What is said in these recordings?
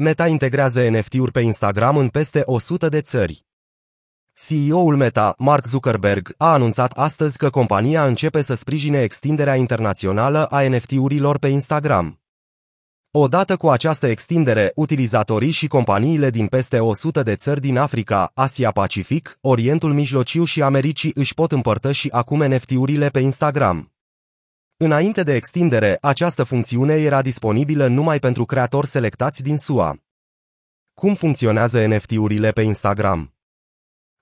Meta integrează NFT-uri pe Instagram în peste 100 de țări. CEO-ul Meta, Mark Zuckerberg, a anunțat astăzi că compania începe să sprijine extinderea internațională a NFT-urilor pe Instagram. Odată cu această extindere, utilizatorii și companiile din peste 100 de țări din Africa, Asia-Pacific, Orientul Mijlociu și Americii își pot împărtăși acum NFT-urile pe Instagram. Înainte de extindere, această funcțiune era disponibilă numai pentru creatori selectați din SUA. Cum funcționează NFT-urile pe Instagram?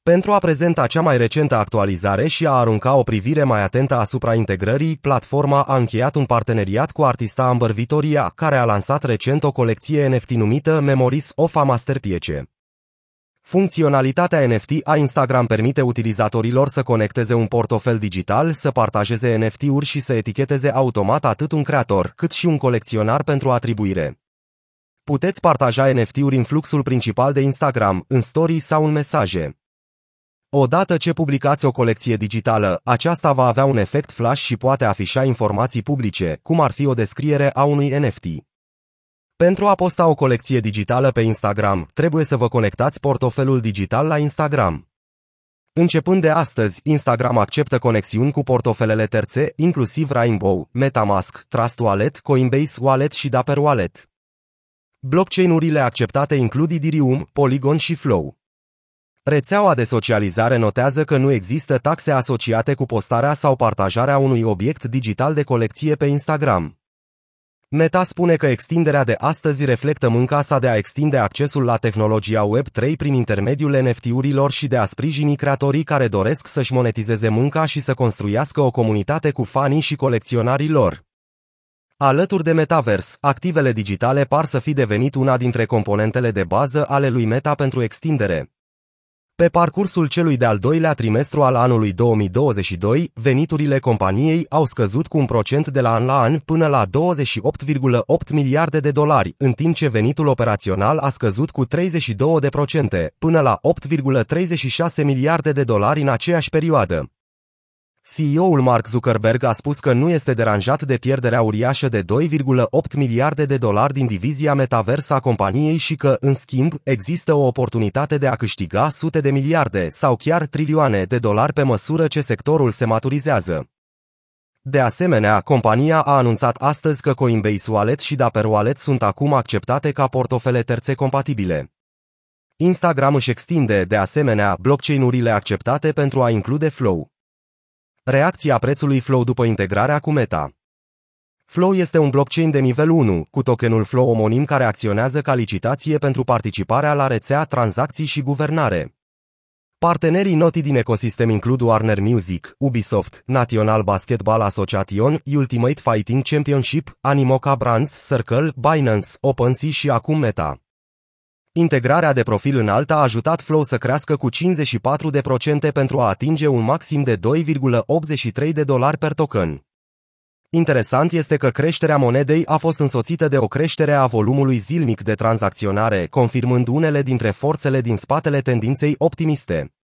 Pentru a prezenta cea mai recentă actualizare și a arunca o privire mai atentă asupra integrării, platforma a încheiat un parteneriat cu artista Amber Vitoria, care a lansat recent o colecție NFT numită Memories of a Masterpiece. Funcționalitatea NFT a Instagram permite utilizatorilor să conecteze un portofel digital, să partajeze NFT-uri și să eticheteze automat atât un creator, cât și un colecționar pentru atribuire. Puteți partaja NFT-uri în fluxul principal de Instagram, în story sau în mesaje. Odată ce publicați o colecție digitală, aceasta va avea un efect flash și poate afișa informații publice, cum ar fi o descriere a unui NFT. Pentru a posta o colecție digitală pe Instagram, trebuie să vă conectați portofelul digital la Instagram. Începând de astăzi, Instagram acceptă conexiuni cu portofelele terțe, inclusiv Rainbow, Metamask, Trust Wallet, Coinbase Wallet și Dapper Wallet. Blockchain-urile acceptate includ Ethereum, Polygon și Flow. Rețeaua de socializare notează că nu există taxe asociate cu postarea sau partajarea unui obiect digital de colecție pe Instagram. Meta spune că extinderea de astăzi reflectă munca sa de a extinde accesul la tehnologia Web3 prin intermediul NFT-urilor și de a sprijini creatorii care doresc să-și monetizeze munca și să construiască o comunitate cu fanii și colecționarii lor. Alături de Metavers, activele digitale par să fi devenit una dintre componentele de bază ale lui Meta pentru extindere. Pe parcursul celui de-al doilea trimestru al anului 2022, veniturile companiei au scăzut cu un procent de la an la an până la 28,8 miliarde de dolari, în timp ce venitul operațional a scăzut cu 32 de procente, până la 8,36 miliarde de dolari în aceeași perioadă. CEO-ul Mark Zuckerberg a spus că nu este deranjat de pierderea uriașă de 2,8 miliarde de dolari din divizia metaversa a companiei și că, în schimb, există o oportunitate de a câștiga sute de miliarde sau chiar trilioane de dolari pe măsură ce sectorul se maturizează. De asemenea, compania a anunțat astăzi că Coinbase Wallet și Dapper Wallet sunt acum acceptate ca portofele terțe compatibile. Instagram își extinde, de asemenea, blockchain-urile acceptate pentru a include Flow. Reacția prețului Flow după integrarea cu Meta. Flow este un blockchain de nivel 1, cu tokenul Flow omonim care acționează ca licitație pentru participarea la rețea, tranzacții și guvernare. Partenerii noti din ecosistem includ Warner Music, Ubisoft, National Basketball Association, Ultimate Fighting Championship, Animoca Brands, Circle, Binance, OpenSea și acum Meta. Integrarea de profil înalt a ajutat Flow să crească cu 54% pentru a atinge un maxim de 2,83 de dolari per token. Interesant este că creșterea monedei a fost însoțită de o creștere a volumului zilnic de tranzacționare, confirmând unele dintre forțele din spatele tendinței optimiste.